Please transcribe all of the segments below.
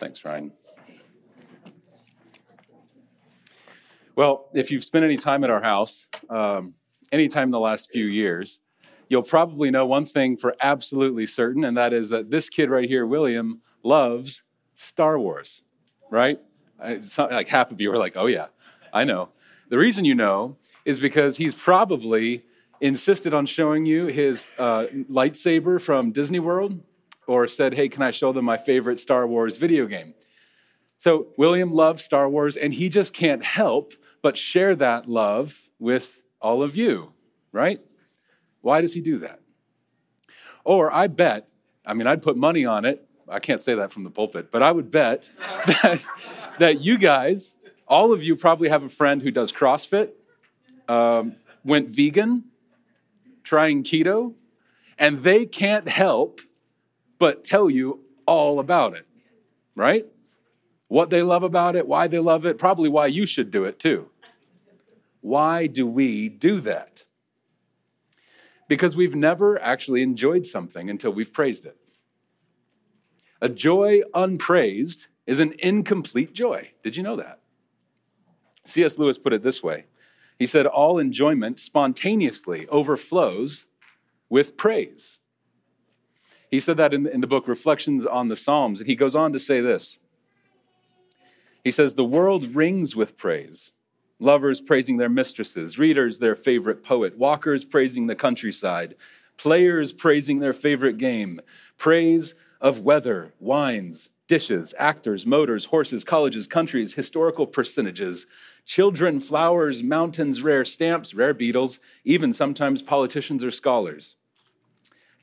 Thanks, Ryne. Well, if you've spent any time at our house, um, anytime in the last few years, you'll probably know one thing for absolutely certain, and that is that this kid right here, William, loves Star Wars, right? I, like half of you are like, oh, yeah, I know. The reason you know is because he's probably insisted on showing you his uh, lightsaber from Disney World or said, hey, can I show them my favorite Star Wars video game? So William loves Star Wars, and he just can't help but share that love with all of you, right? Why does he do that? Or I bet, I mean, I'd put money on it. I can't say that from the pulpit, but I would bet that, that you guys, all of you probably have a friend who does CrossFit, um, went vegan, trying keto, and they can't help but tell you all about it, right? What they love about it, why they love it, probably why you should do it too. Why do we do that? Because we've never actually enjoyed something until we've praised it. A joy unpraised is an incomplete joy. Did you know that? C.S. Lewis put it this way He said, All enjoyment spontaneously overflows with praise. He said that in the, in the book Reflections on the Psalms, and he goes on to say this. He says, The world rings with praise lovers praising their mistresses, readers their favorite poet, walkers praising the countryside, players praising their favorite game, praise of weather, wines, dishes, actors, motors, horses, colleges, countries, historical percentages, children, flowers, mountains, rare stamps, rare beetles, even sometimes politicians or scholars.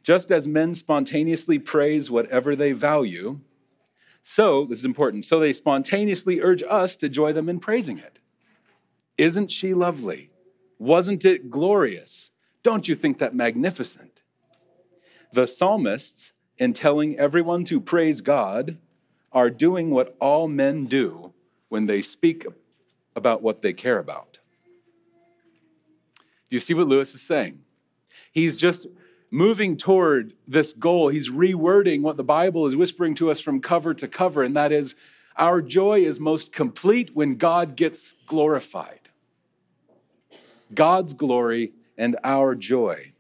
Just as men spontaneously praise whatever they value, so, this is important, so they spontaneously urge us to join them in praising it. Isn't she lovely? Wasn't it glorious? Don't you think that magnificent? The psalmists, in telling everyone to praise God, are doing what all men do when they speak about what they care about. Do you see what Lewis is saying? He's just moving toward this goal. He's rewording what the Bible is whispering to us from cover to cover, and that is our joy is most complete when God gets glorified. God's glory and our joy.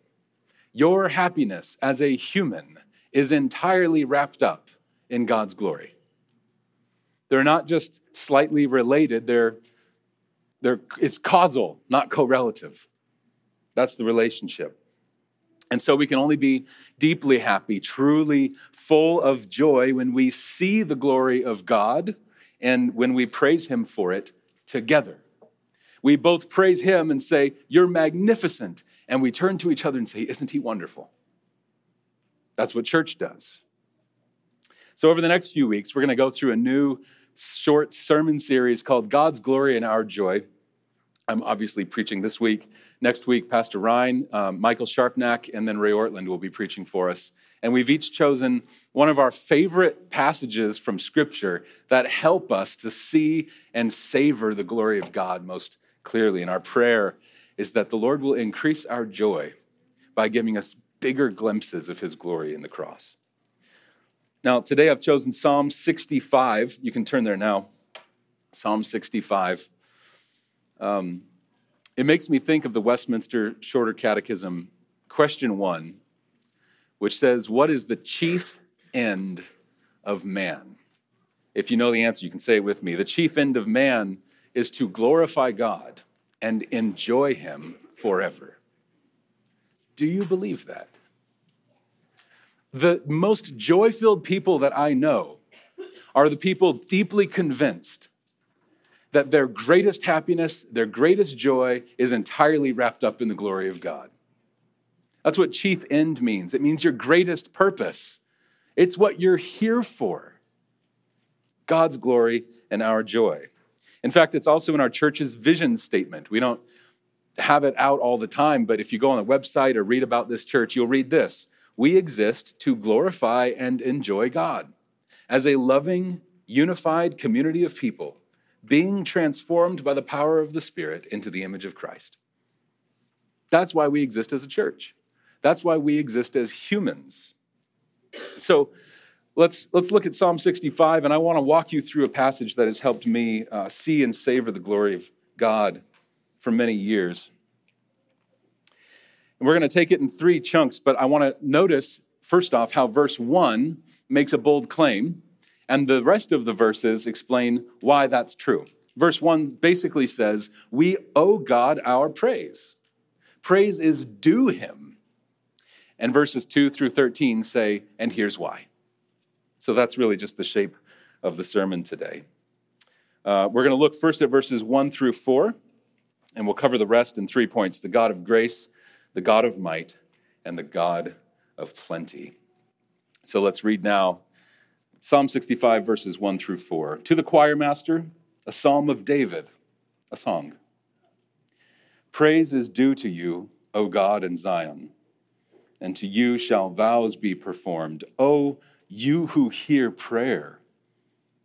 Your happiness as a human is entirely wrapped up in God's glory. They're not just slightly related, they're, they're, it's causal, not correlative. That's the relationship. And so we can only be deeply happy, truly full of joy when we see the glory of God and when we praise Him for it together. We both praise him and say, You're magnificent. And we turn to each other and say, Isn't he wonderful? That's what church does. So, over the next few weeks, we're going to go through a new short sermon series called God's Glory and Our Joy. I'm obviously preaching this week. Next week, Pastor Ryne, um, Michael Sharpnack, and then Ray Ortlund will be preaching for us. And we've each chosen one of our favorite passages from Scripture that help us to see and savor the glory of God most clearly. And our prayer is that the Lord will increase our joy by giving us bigger glimpses of his glory in the cross. Now, today I've chosen Psalm 65. You can turn there now. Psalm 65. Um, it makes me think of the Westminster Shorter Catechism, question one, which says, What is the chief end of man? If you know the answer, you can say it with me. The chief end of man is to glorify God and enjoy Him forever. Do you believe that? The most joy filled people that I know are the people deeply convinced that their greatest happiness, their greatest joy is entirely wrapped up in the glory of God. That's what chief end means. It means your greatest purpose. It's what you're here for God's glory and our joy. In fact, it's also in our church's vision statement. We don't have it out all the time, but if you go on the website or read about this church, you'll read this. We exist to glorify and enjoy God as a loving, unified community of people being transformed by the power of the Spirit into the image of Christ. That's why we exist as a church. That's why we exist as humans. So, Let's, let's look at Psalm 65, and I want to walk you through a passage that has helped me uh, see and savor the glory of God for many years. And we're going to take it in three chunks, but I want to notice, first off, how verse 1 makes a bold claim, and the rest of the verses explain why that's true. Verse 1 basically says, We owe God our praise. Praise is due him. And verses 2 through 13 say, And here's why. So that's really just the shape of the sermon today. Uh, we're going to look first at verses 1 through 4, and we'll cover the rest in three points the God of grace, the God of might, and the God of plenty. So let's read now Psalm 65, verses 1 through 4. To the choir master, a psalm of David, a song. Praise is due to you, O God in Zion, and to you shall vows be performed. O you who hear prayer,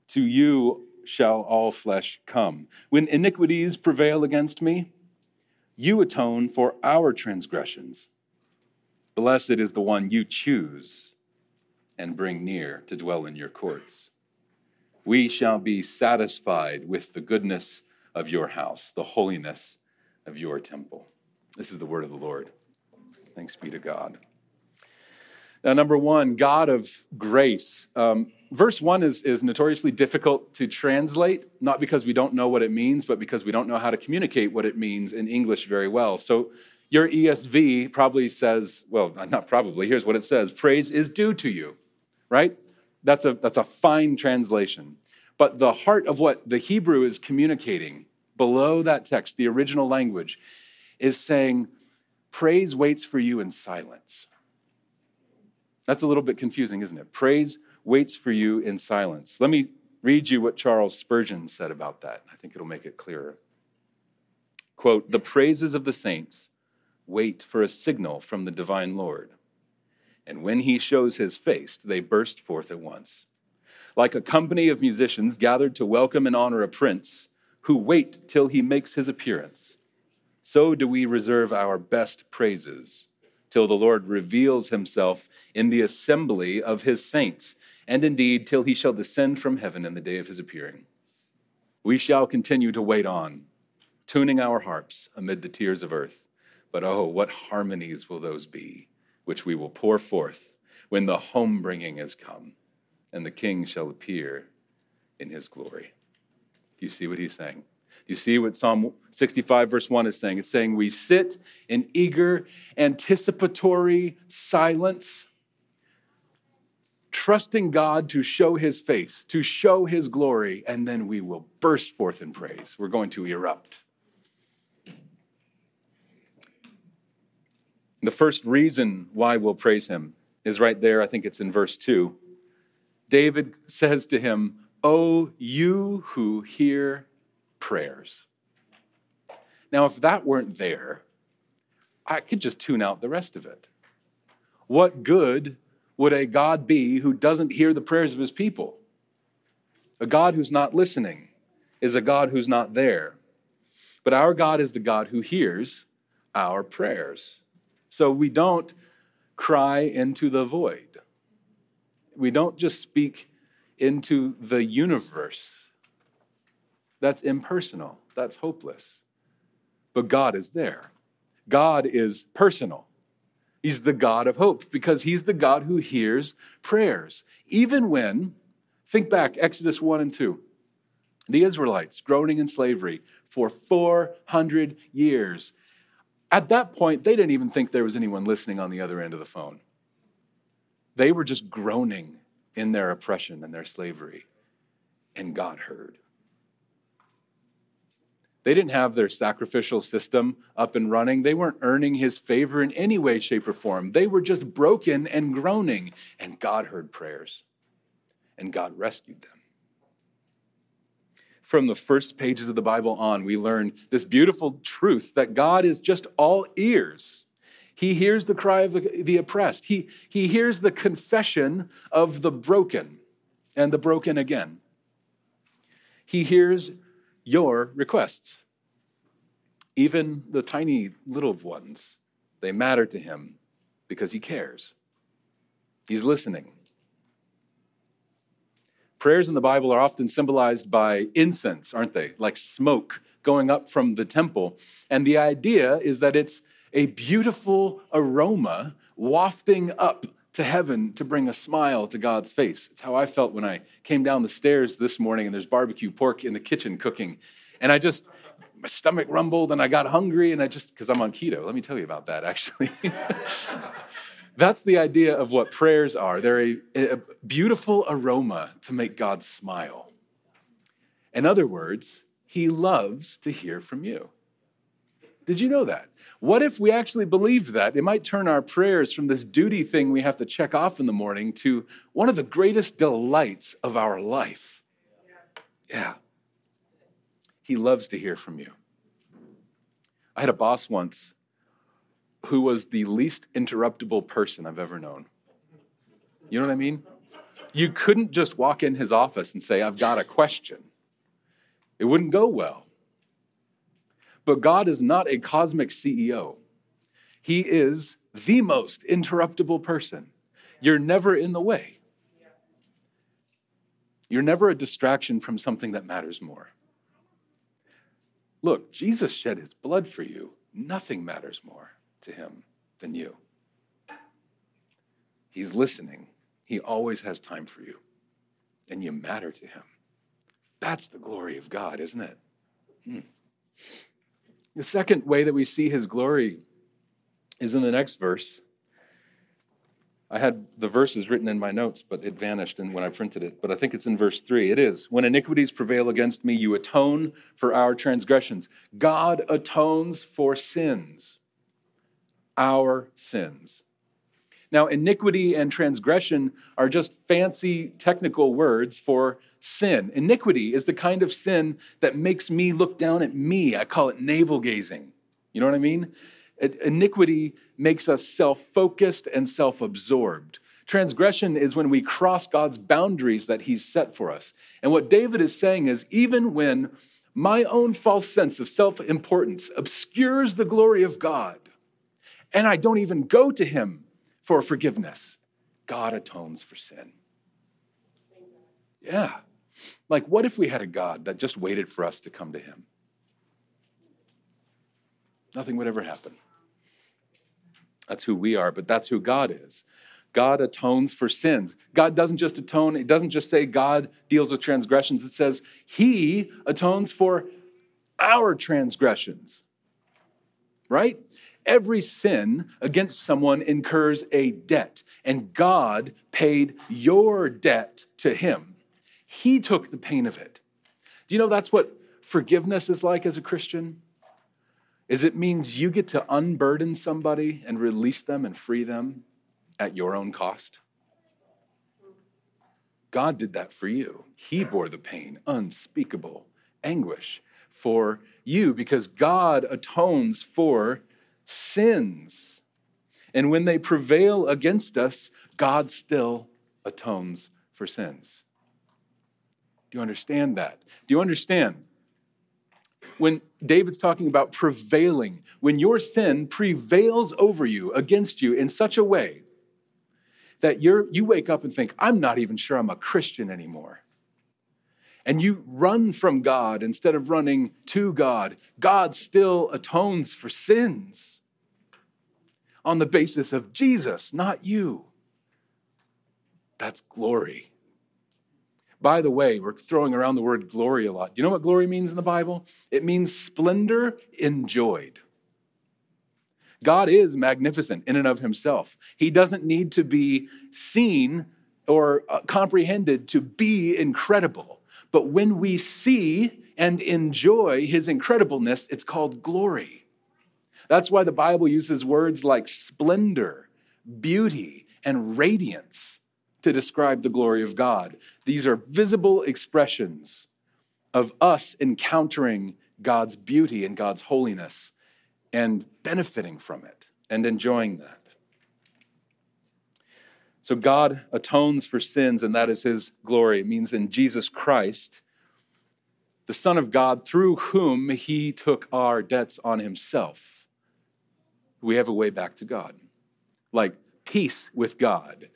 to you shall all flesh come. When iniquities prevail against me, you atone for our transgressions. Blessed is the one you choose and bring near to dwell in your courts. We shall be satisfied with the goodness of your house, the holiness of your temple. This is the word of the Lord. Thanks be to God. Now, number one, God of grace. Um, verse one is, is notoriously difficult to translate, not because we don't know what it means, but because we don't know how to communicate what it means in English very well. So, your ESV probably says, well, not probably, here's what it says praise is due to you, right? That's a, that's a fine translation. But the heart of what the Hebrew is communicating below that text, the original language, is saying, praise waits for you in silence. That's a little bit confusing, isn't it? Praise waits for you in silence. Let me read you what Charles Spurgeon said about that. I think it'll make it clearer. Quote The praises of the saints wait for a signal from the divine Lord. And when he shows his face, they burst forth at once. Like a company of musicians gathered to welcome and honor a prince who wait till he makes his appearance, so do we reserve our best praises till the Lord reveals himself in the assembly of his saints, and indeed till he shall descend from heaven in the day of his appearing. We shall continue to wait on, tuning our harps amid the tears of earth. But oh, what harmonies will those be, which we will pour forth when the home bringing is come, and the king shall appear in his glory. Do you see what he's saying? You see what Psalm 65, verse 1 is saying? It's saying, We sit in eager, anticipatory silence, trusting God to show his face, to show his glory, and then we will burst forth in praise. We're going to erupt. The first reason why we'll praise him is right there. I think it's in verse 2. David says to him, O you who hear prayers. Now, if that weren't there, I could just tune out the rest of it. What good would a God be who doesn't hear the prayers of his people? A God who's not listening is a God who's not there. But our God is the God who hears our prayers. So we don't cry into the void. We don't just speak into the universe that's impersonal, that's hopeless. But God is there. God is personal. He's the God of hope because he's the God who hears prayers. Even when, think back, Exodus 1 and 2, the Israelites groaning in slavery for 400 years. At that point, they didn't even think there was anyone listening on the other end of the phone. They were just groaning in their oppression and their slavery, and God heard. They didn't have their sacrificial system up and running. They weren't earning his favor in any way, shape, or form. They were just broken and groaning, and God heard prayers, and God rescued them. From the first pages of the Bible on, we learn this beautiful truth that God is just all ears. He hears the cry of the, the oppressed, he, he hears the confession of the broken and the broken again. He hears your requests. Even the tiny little ones, they matter to him because he cares. He's listening. Prayers in the Bible are often symbolized by incense, aren't they? Like smoke going up from the temple. And the idea is that it's a beautiful aroma wafting up to heaven to bring a smile to God's face. It's how I felt when I came down the stairs this morning and there's barbecue pork in the kitchen cooking. And I just, my stomach rumbled and I got hungry and I just, because I'm on keto, let me tell you about that actually. That's the idea of what prayers are. They're a, a, beautiful aroma to make God smile. In other words, He loves to hear from you. Did you know that? What if we actually believed that? It might turn our prayers from this duty thing we have to check off in the morning to one of the greatest delights of our life. Yeah. He loves to hear from you. I had a boss once who was the least interruptible person I've ever known. You know what I mean? You couldn't just walk in his office and say, I've got a question. It wouldn't go well. But God is not a cosmic CEO. He is the most interruptible person. You're never in the way. You're never a distraction from something that matters more. Look, Jesus shed his blood for you. Nothing matters more to him than you. He's listening. He always has time for you, and you matter to him. That's the glory of God, isn't it? Hmm. The second way that we see his glory is in the next verse. I had the verses written in my notes, but it vanished when I printed it. But I think it's in verse three. It is When iniquities prevail against me, you atone for our transgressions. God atones for sins, our sins. Now, iniquity and transgression are just fancy technical words for sin. Iniquity is the kind of sin that makes me look down at me. I call it navel gazing. You know what I mean? Iniquity makes us self focused and self absorbed. Transgression is when we cross God's boundaries that He's set for us. And what David is saying is even when my own false sense of self importance obscures the glory of God, and I don't even go to Him for forgiveness, God atones for sin. Yeah. Like, what if we had a God that just waited for us to come to Him? Nothing would ever happen. That's who we are, but that's who God is. God atones for sins. God doesn't just atone, it doesn't just say God deals with transgressions, it says He atones for our transgressions. Right? Every sin against someone incurs a debt, and God paid your debt to Him. He took the pain of it. Do you know that's what forgiveness is like as a Christian? Is it means you get to unburden somebody and release them and free them at your own cost. God did that for you. He bore the pain, unspeakable anguish for you because God atones for sins. And when they prevail against us, God still atones for sins. Do you understand that? Do you understand? When David's talking about prevailing, when your sin prevails over you, against you in such a way that you're, you wake up and think, I'm not even sure I'm a Christian anymore. And you run from God instead of running to God, God still atones for sins on the basis of Jesus, not you. That's glory. By the way, we're throwing around the word glory a lot. Do you know what glory means in the Bible? It means splendor enjoyed. God is magnificent in and of himself. He doesn't need to be seen or uh, comprehended to be incredible. But when we see and enjoy his incredibleness, it's called glory. That's why the Bible uses words like splendor, beauty, and radiance to describe the glory of God. These are visible expressions of us encountering God's beauty and God's holiness and benefiting from it and enjoying that. So God atones for sins, and that is his glory. It means in Jesus Christ, the Son of God, through whom he took our debts on himself, we have a way back to God. Like peace with God,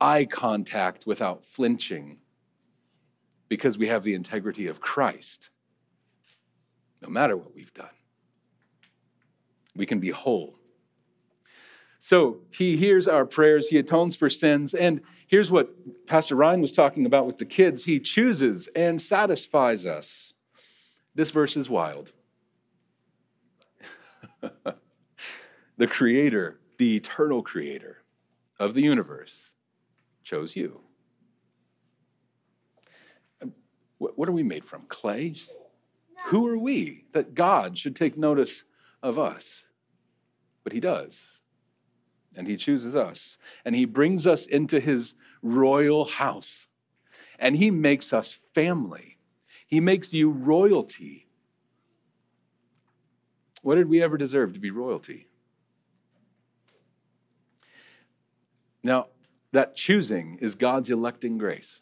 eye contact without flinching, because we have the integrity of Christ, no matter what we've done. We can be whole. So he hears our prayers, he atones for sins, and here's what Pastor Ryne was talking about with the kids he chooses and satisfies us. This verse is wild. the creator, the eternal creator of the universe, chose you. What are we made from? Clay? Who are we that God should take notice of us? But He does. And He chooses us. And He brings us into His royal house. And He makes us family. He makes you royalty. What did we ever deserve to be royalty? Now, that choosing is God's electing grace.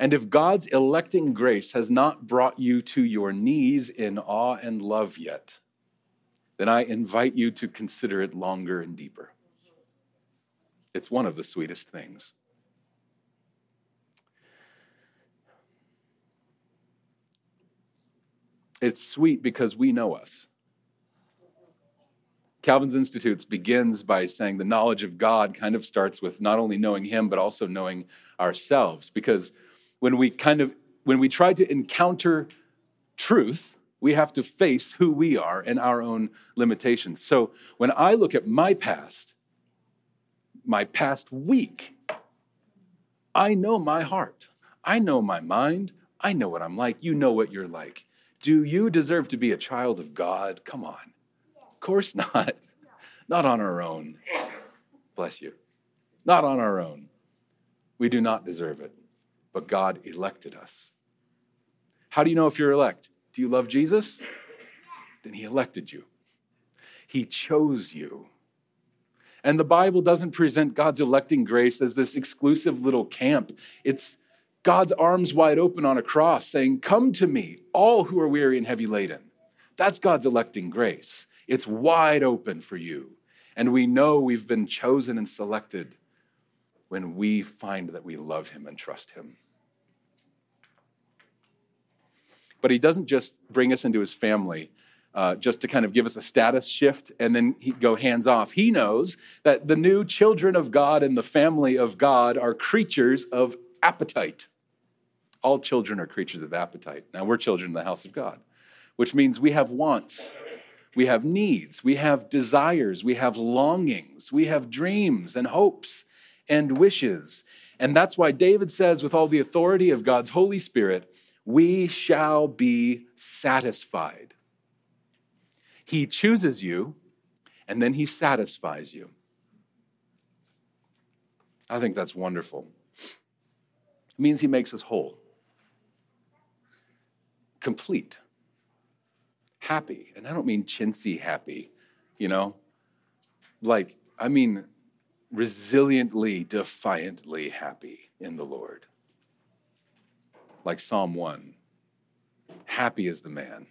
And if God's electing grace has not brought you to your knees in awe and love yet, then I invite you to consider it longer and deeper. It's one of the sweetest things. It's sweet because we know us. Calvin's Institutes begins by saying the knowledge of God kind of starts with not only knowing Him, but also knowing ourselves. Because when we kind of when we try to encounter truth, we have to face who we are and our own limitations. So when I look at my past, my past week, I know my heart. I know my mind. I know what I'm like. You know what you're like. Do you deserve to be a child of God? Come on. Of course not. Not on our own. Bless you. Not on our own. We do not deserve it but God elected us. How do you know if you're elect? Do you love Jesus? Then He elected you, He chose you. And the Bible doesn't present God's electing grace as this exclusive little camp. It's God's arms wide open on a cross saying, Come to me, all who are weary and heavy laden. That's God's electing grace. It's wide open for you. And we know we've been chosen and selected when we find that we love Him and trust Him. But he doesn't just bring us into his family uh, just to kind of give us a status shift and then he go hands off. He knows that the new children of God and the family of God are creatures of appetite. All children are creatures of appetite. Now we're children in the house of God, which means we have wants, we have needs, we have desires, we have longings, we have dreams and hopes and wishes. And that's why David says, with all the authority of God's Holy Spirit, we shall be satisfied. He chooses you, and then he satisfies you. I think that's wonderful. It means he makes us whole, complete, happy. And I don't mean chintzy happy, you know? Like, I mean resiliently, defiantly happy in the Lord like Psalm 1. Happy is the man,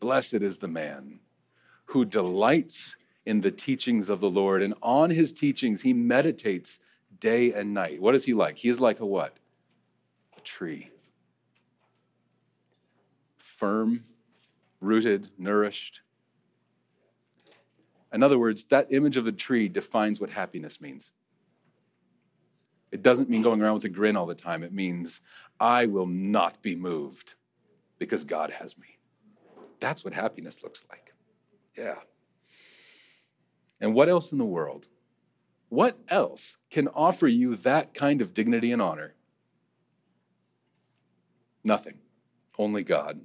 blessed is the man who delights in the teachings of the Lord, and on his teachings he meditates day and night. What is he like? He is like a what? A tree. Firm, rooted, nourished. In other words, that image of the tree defines what happiness means. It doesn't mean going around with a grin all the time. It means I will not be moved because God has me. That's what happiness looks like. Yeah. And what else in the world? What else can offer you that kind of dignity and honor? Nothing. Only God.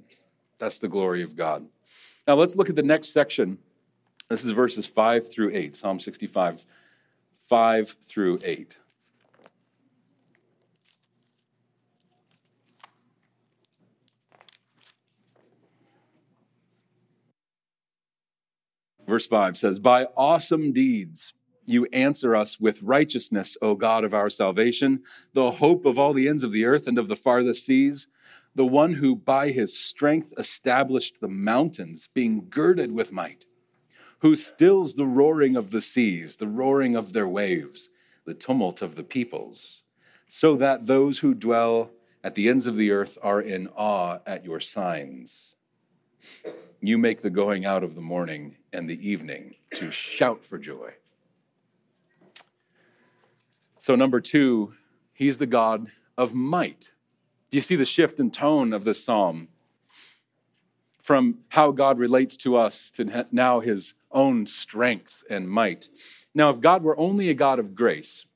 That's the glory of God. Now let's look at the next section. This is verses 5 through 8, Psalm 65, 5 through 8. Verse 5 says, By awesome deeds you answer us with righteousness, O God of our salvation, the hope of all the ends of the earth and of the farthest seas, the one who by his strength established the mountains, being girded with might, who stills the roaring of the seas, the roaring of their waves, the tumult of the peoples, so that those who dwell at the ends of the earth are in awe at your signs. You make the going out of the morning and the evening to shout for joy. So, number two, he's the God of might. Do you see the shift in tone of this psalm? From how God relates to us to now his own strength and might. Now, if God were only a God of grace,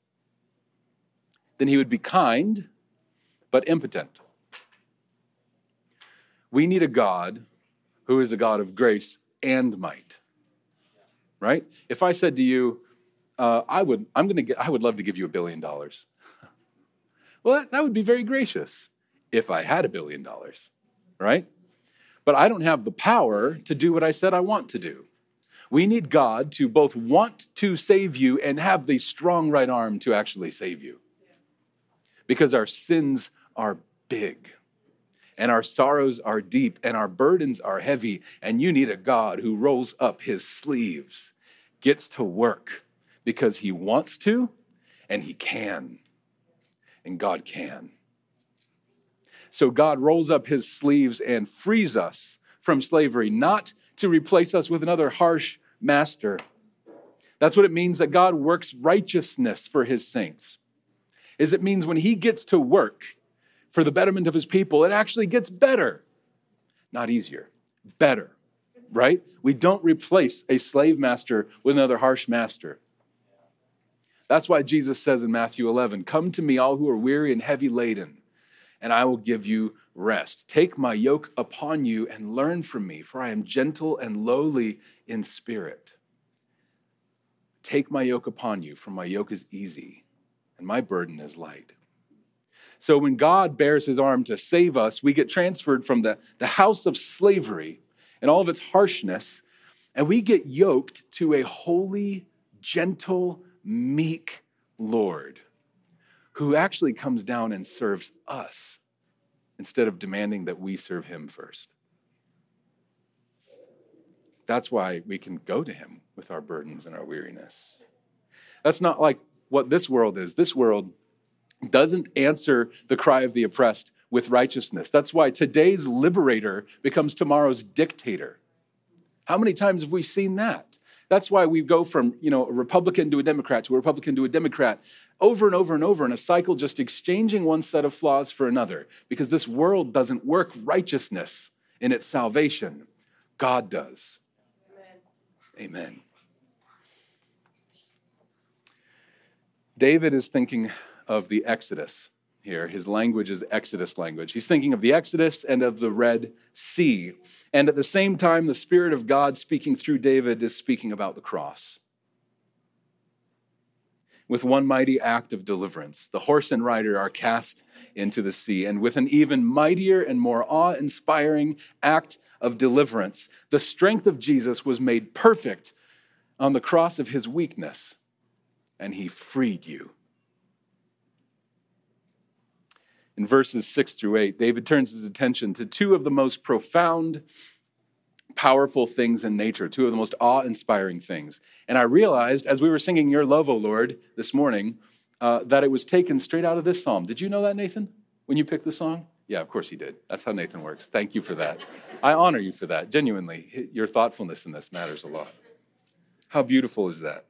then he would be kind, but impotent. We need a God who is a God of grace and might. Right? If I said to you, uh, I would, I'm to get, I would love to give you a billion dollars. well, that, that would be very gracious if I had a billion dollars, right? But I don't have the power to do what I said I want to do. We need God to both want to save you and have the strong right arm to actually save you. Because our sins are big and our sorrows are deep and our burdens are heavy, and you need a God who rolls up his sleeves, gets to work because he wants to and he can. And God can. So God rolls up his sleeves and frees us from slavery, not to replace us with another harsh master. That's what it means that God works righteousness for his saints. Is it means when he gets to work for the betterment of his people, it actually gets better. Not easier, better, right? We don't replace a slave master with another harsh master. That's why Jesus says in Matthew 11, Come to me, all who are weary and heavy laden, and I will give you rest. Take my yoke upon you and learn from me, for I am gentle and lowly in spirit. Take my yoke upon you, for my yoke is easy and my burden is light. So when God bares his arm to save us, we get transferred from the, the house of slavery and all of its harshness, and we get yoked to a holy, gentle, meek Lord who actually comes down and serves us instead of demanding that we serve him first. That's why we can go to him with our burdens and our weariness. That's not like what this world is. This world doesn't answer the cry of the oppressed with righteousness. That's why today's liberator becomes tomorrow's dictator. How many times have we seen that? That's why we go from, you know, a Republican to a Democrat to a Republican to a Democrat over and over and over in a cycle, just exchanging one set of flaws for another, because this world doesn't work righteousness in its salvation. God does. Amen. Amen. David is thinking of the Exodus here. His language is Exodus language. He's thinking of the Exodus and of the Red Sea. And at the same time, the Spirit of God speaking through David is speaking about the cross. With one mighty act of deliverance, the horse and rider are cast into the sea. And with an even mightier and more awe inspiring act of deliverance, the strength of Jesus was made perfect on the cross of his weakness, and he freed you in verses 6 through 8, David turns his attention to two of the most profound, powerful things in nature, two of the most awe inspiring things. And I realized as we were singing Your Love, O Lord, this morning, uh, that it was taken straight out of this psalm. Did you know that, Nathan, when you picked the song? Yeah, of course he did. That's how Nathan works. Thank you for that. I honor you for that. Genuinely, your thoughtfulness in this matters a lot. How beautiful is that?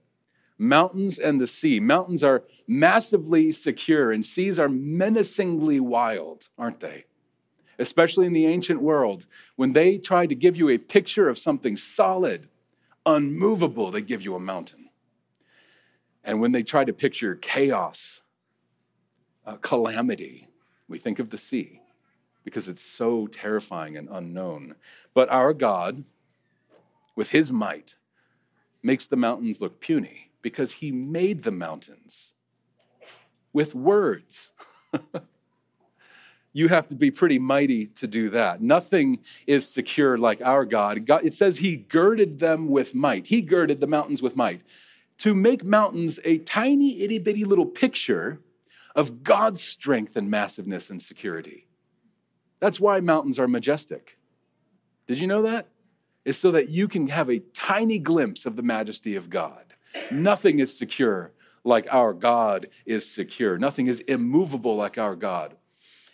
Mountains and the sea. Mountains are massively secure, and seas are menacingly wild, aren't they? Especially in the ancient world, when they tried to give you a picture of something solid, unmovable, they give you a mountain. And when they try to picture chaos, uh, calamity, we think of the sea because it's so terrifying and unknown. But our God, with his might, makes the mountains look puny because he made the mountains with words. you have to be pretty mighty to do that. Nothing is secure like our God. God. It says he girded them with might. He girded the mountains with might. To make mountains a tiny, itty bitty little picture of God's strength and massiveness and security. That's why mountains are majestic. Did you know that? Is so that you can have a tiny glimpse of the majesty of God. Nothing is secure like our God is secure. Nothing is immovable like our God.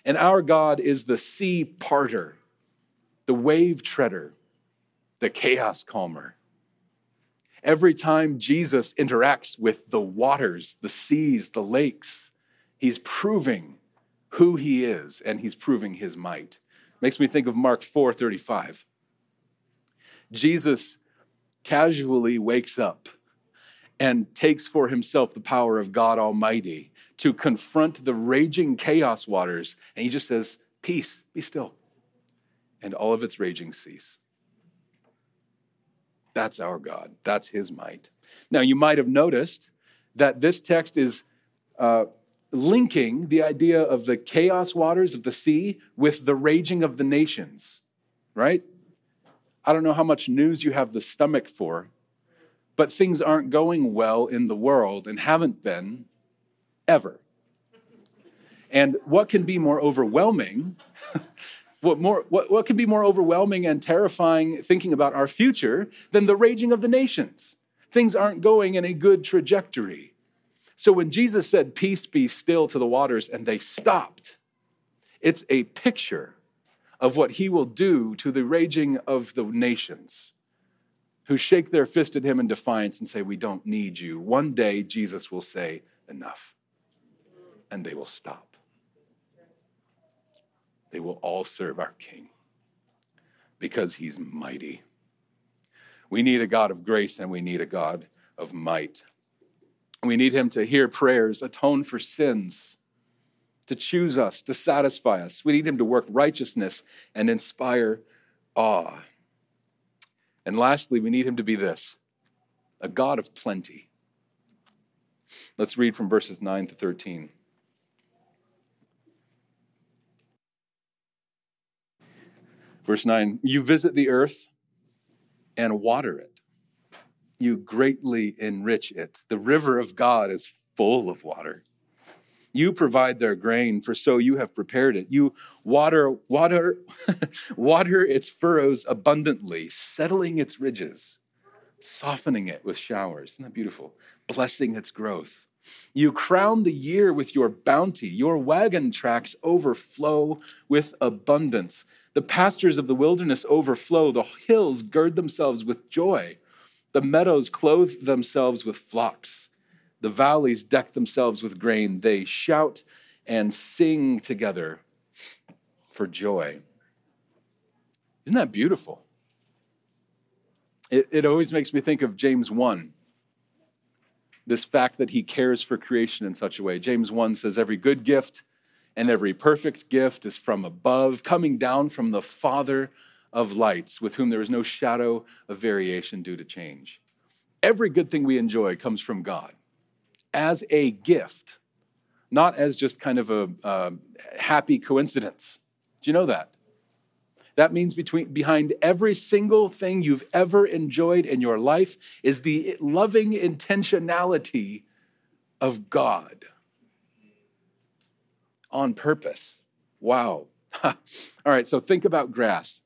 And our God is the sea parter, the wave treader, the chaos calmer. Every time Jesus interacts with the waters, the seas, the lakes, he's proving who he is and he's proving his might. Makes me think of Mark 4:35. Jesus casually wakes up and takes for himself the power of God Almighty to confront the raging chaos waters. And he just says, Peace, be still. And all of its raging cease. That's our God. That's his might. Now, you might have noticed that this text is uh, linking the idea of the chaos waters of the sea with the raging of the nations, right? I don't know how much news you have the stomach for, but things aren't going well in the world and haven't been ever. And what can be more overwhelming? what, more, what, what can be more overwhelming and terrifying thinking about our future than the raging of the nations? Things aren't going in a good trajectory. So when Jesus said, Peace be still to the waters, and they stopped, it's a picture of what he will do to the raging of the nations who shake their fist at him in defiance and say, We don't need you. One day, Jesus will say, Enough. And they will stop. They will all serve our King because he's mighty. We need a God of grace and we need a God of might. We need him to hear prayers, atone for sins, to choose us, to satisfy us. We need him to work righteousness and inspire awe. And lastly, we need him to be this a God of plenty. Let's read from verses 9 to 13. Verse 9 You visit the earth and water it you greatly enrich it. The river of God is full of water. You provide their grain, for so you have prepared it. You water, water, water its furrows abundantly, settling its ridges, softening it with showers. Isn't that beautiful? Blessing its growth. You crown the year with your bounty. Your wagon tracks overflow with abundance. The pastures of the wilderness overflow. The hills gird themselves with joy. The meadows clothe themselves with flocks. The valleys deck themselves with grain. They shout and sing together for joy. Isn't that beautiful? It, it always makes me think of James 1. This fact that he cares for creation in such a way. James 1 says, Every good gift and every perfect gift is from above, coming down from the Father of lights, with whom there is no shadow of variation due to change. Every good thing we enjoy comes from God as a gift, not as just kind of a, a happy coincidence. Do you know that? That means between, behind every single thing you've ever enjoyed in your life is the loving intentionality of God on purpose. Wow. All right, so think about grass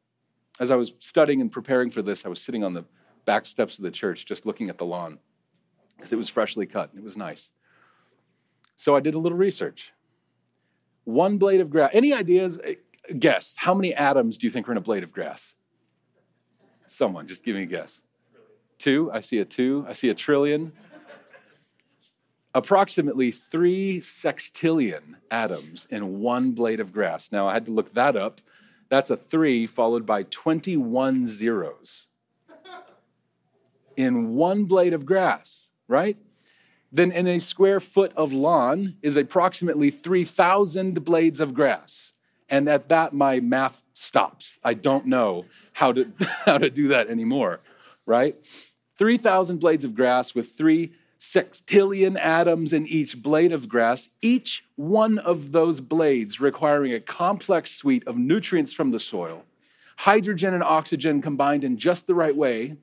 as I was studying and preparing for this, I was sitting on the back steps of the church just looking at the lawn because it was freshly cut and it was nice. So I did a little research. One blade of grass. Any ideas? Eh, guess. How many atoms do you think are in a blade of grass? Someone, just give me a guess. Two. I see a two. I see a trillion. Approximately three sextillion atoms in one blade of grass. Now, I had to look that up that's a three followed by 21 zeros in one blade of grass, right? Then in a square foot of lawn is approximately 3,000 blades of grass. And at that, my math stops. I don't know how to, how to do that anymore, right? 3,000 blades of grass with three sextillion atoms in each blade of grass, each one of those blades requiring a complex suite of nutrients from the soil, hydrogen and oxygen combined in just the right way,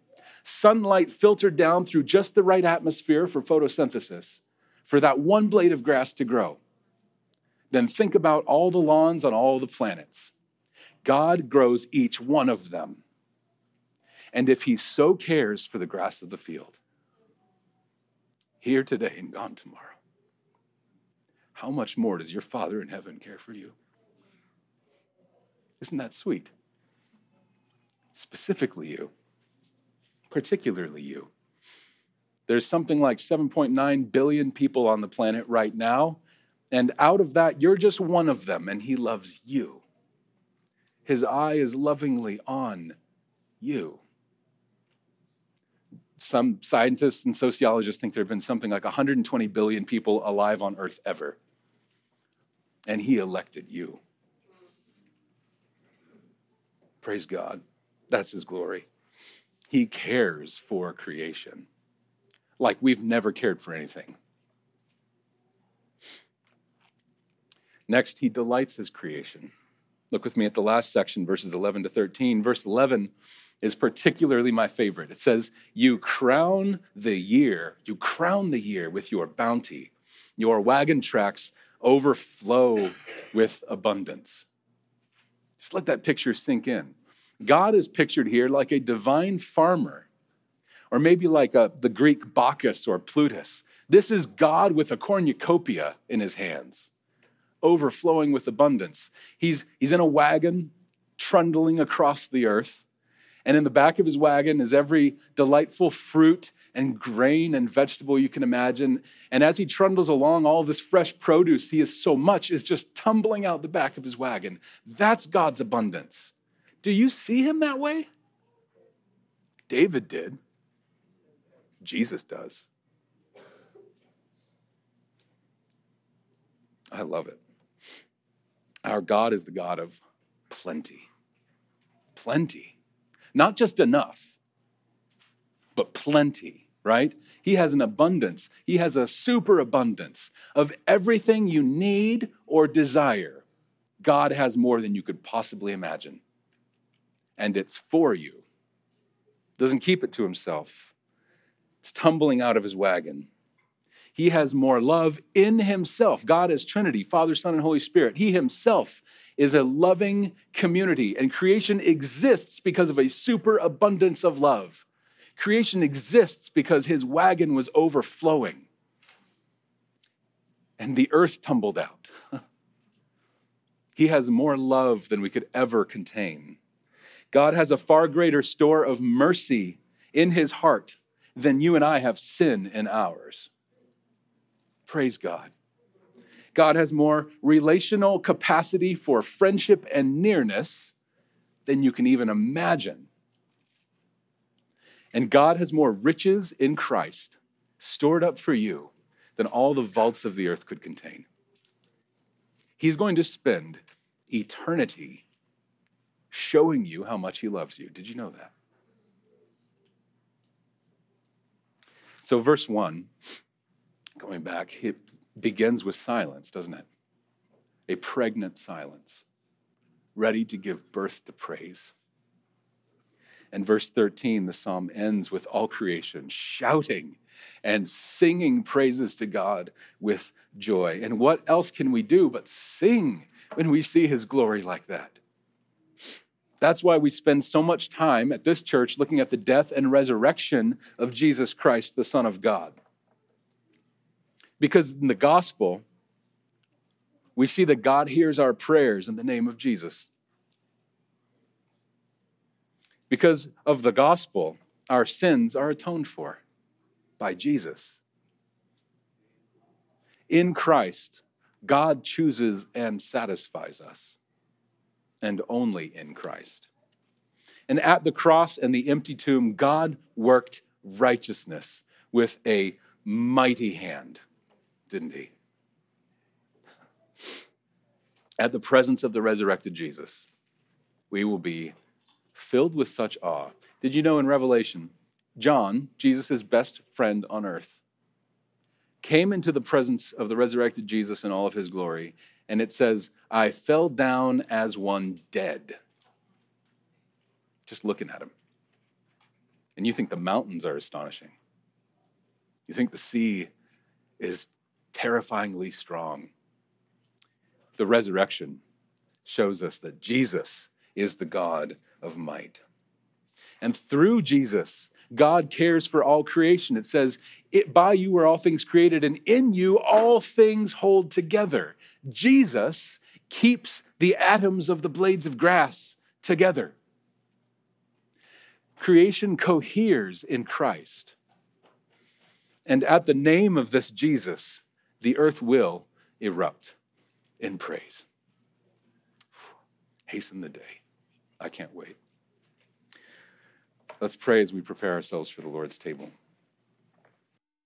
sunlight filtered down through just the right atmosphere for photosynthesis, for that one blade of grass to grow. Then think about all the lawns on all the planets. God grows each one of them. And if He so cares for the grass of the field, here today and gone tomorrow. How much more does your Father in heaven care for you? Isn't that sweet? Specifically, you, particularly you. There's something like 7.9 billion people on the planet right now, and out of that, you're just one of them, and He loves you. His eye is lovingly on you. Some scientists and sociologists think there have been something like 120 billion people alive on earth ever. And he elected you. Praise God. That's his glory. He cares for creation like we've never cared for anything. Next, he delights his creation. Look with me at the last section, verses 11 to 13. Verse 11 is particularly my favorite. It says, You crown the year, you crown the year with your bounty. Your wagon tracks overflow with abundance. Just let that picture sink in. God is pictured here like a divine farmer, or maybe like a, the Greek Bacchus or Plutus. This is God with a cornucopia in his hands overflowing with abundance. He's, he's in a wagon trundling across the earth. And in the back of his wagon is every delightful fruit and grain and vegetable you can imagine. And as he trundles along, all this fresh produce he is so much is just tumbling out the back of his wagon. That's God's abundance. Do you see him that way? David did. Jesus does. I love it. Our God is the God of plenty. Plenty. Not just enough, but plenty, right? He has an abundance. He has a superabundance of everything you need or desire. God has more than you could possibly imagine. And it's for you. Doesn't keep it to himself. It's tumbling out of his wagon. He has more love in himself. God is Trinity, Father, Son, and Holy Spirit. He himself is a loving community, and creation exists because of a superabundance of love. Creation exists because his wagon was overflowing and the earth tumbled out. he has more love than we could ever contain. God has a far greater store of mercy in his heart than you and I have sin in ours. Praise God. God has more relational capacity for friendship and nearness than you can even imagine. And God has more riches in Christ stored up for you than all the vaults of the earth could contain. He's going to spend eternity showing you how much He loves you. Did you know that? So, verse 1 going back, it begins with silence, doesn't it? A pregnant silence, ready to give birth to praise. And verse 13, the psalm ends with all creation shouting and singing praises to God with joy. And what else can we do but sing when we see his glory like that? That's why we spend so much time at this church looking at the death and resurrection of Jesus Christ, the Son of God. Because in the gospel, we see that God hears our prayers in the name of Jesus. Because of the gospel, our sins are atoned for by Jesus. In Christ, God chooses and satisfies us, and only in Christ. And at the cross and the empty tomb, God worked righteousness with a mighty hand didn't he? At the presence of the resurrected Jesus, we will be filled with such awe. Did you know in Revelation, John, Jesus' best friend on earth, came into the presence of the resurrected Jesus in all of his glory, and it says, I fell down as one dead. Just looking at him. And you think the mountains are astonishing. You think the sea is terrifyingly strong. The resurrection shows us that Jesus is the God of might. And through Jesus, God cares for all creation. It says, it, By you are all things created, and in you all things hold together. Jesus keeps the atoms of the blades of grass together. Creation coheres in Christ. And at the name of this Jesus, the earth will erupt in praise. Hasten the day. I can't wait. Let's pray as we prepare ourselves for the Lord's table.